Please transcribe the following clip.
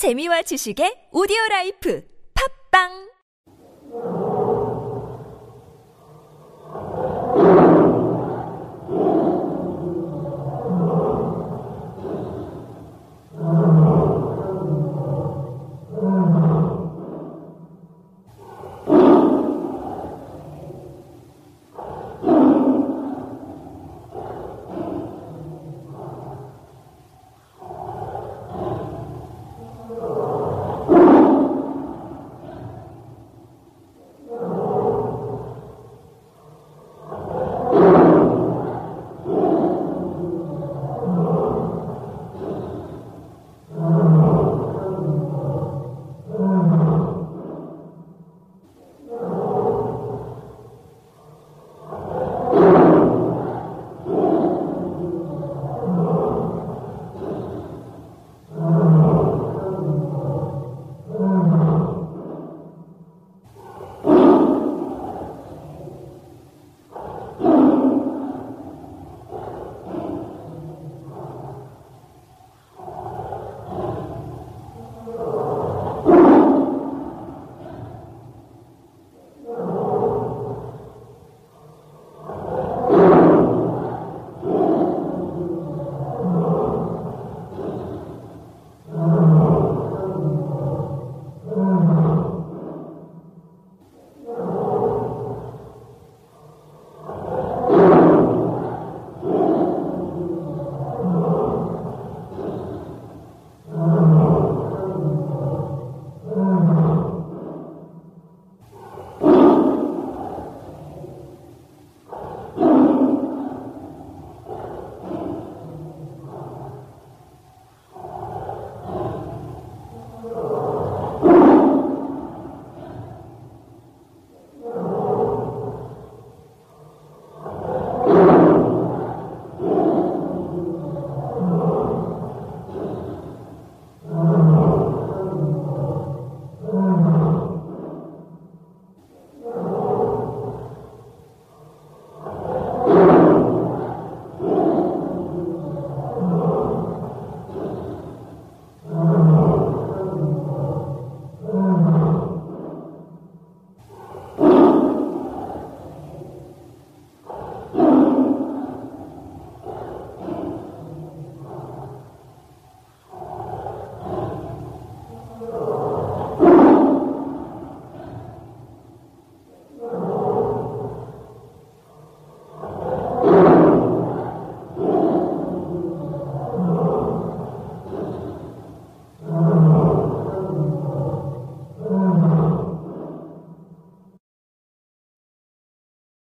재미와 지식의 오디오 라이프. 팝빵!